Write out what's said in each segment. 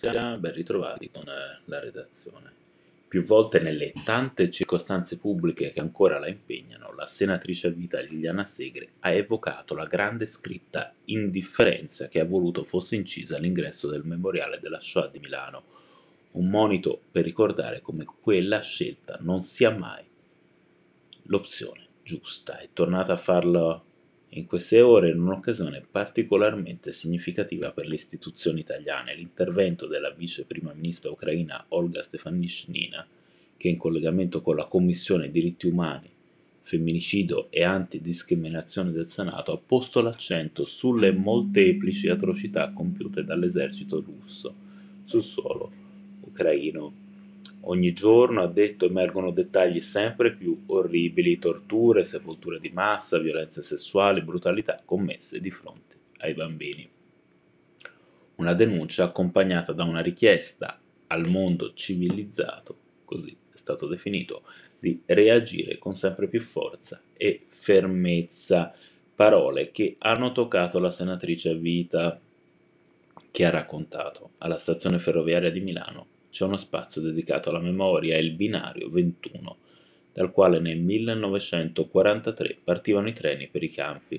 Ben ritrovati con eh, la redazione. Più volte nelle tante circostanze pubbliche che ancora la impegnano, la senatrice a vita Liliana Segre ha evocato la grande scritta indifferenza che ha voluto fosse incisa all'ingresso del memoriale della Shoah di Milano, un monito per ricordare come quella scelta non sia mai l'opzione giusta. È tornata a farlo in queste ore in un'occasione particolarmente significativa per le istituzioni italiane, l'intervento della vice prima ministra ucraina Olga Stefanishnina, che in collegamento con la Commissione diritti umani, femminicidio e antidiscriminazione del Senato ha posto l'accento sulle molteplici atrocità compiute dall'esercito russo sul suolo ucraino Ogni giorno, ha detto, emergono dettagli sempre più orribili, torture, sepolture di massa, violenze sessuali, brutalità commesse di fronte ai bambini. Una denuncia accompagnata da una richiesta al mondo civilizzato, così è stato definito, di reagire con sempre più forza e fermezza, parole che hanno toccato la senatrice a vita che ha raccontato alla stazione ferroviaria di Milano c'è uno spazio dedicato alla memoria, il binario 21, dal quale nel 1943 partivano i treni per i campi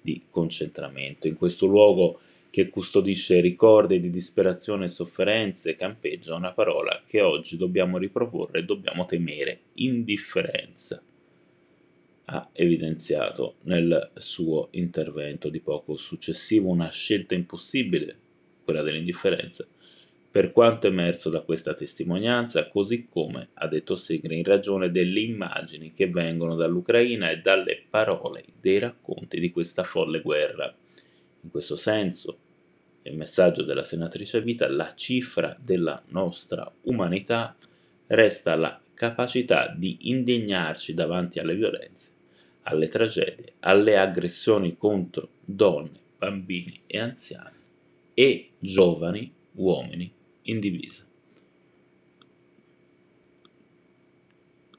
di concentramento. In questo luogo che custodisce ricordi di disperazione e sofferenze campeggia una parola che oggi dobbiamo riproporre e dobbiamo temere, indifferenza. Ha evidenziato nel suo intervento di poco successivo una scelta impossibile, quella dell'indifferenza, per quanto emerso da questa testimonianza, così come ha detto Segre in ragione delle immagini che vengono dall'Ucraina e dalle parole dei racconti di questa folle guerra. In questo senso, il messaggio della senatrice Vita, la cifra della nostra umanità resta la capacità di indegnarci davanti alle violenze, alle tragedie, alle aggressioni contro donne, bambini e anziani e giovani uomini in divisa.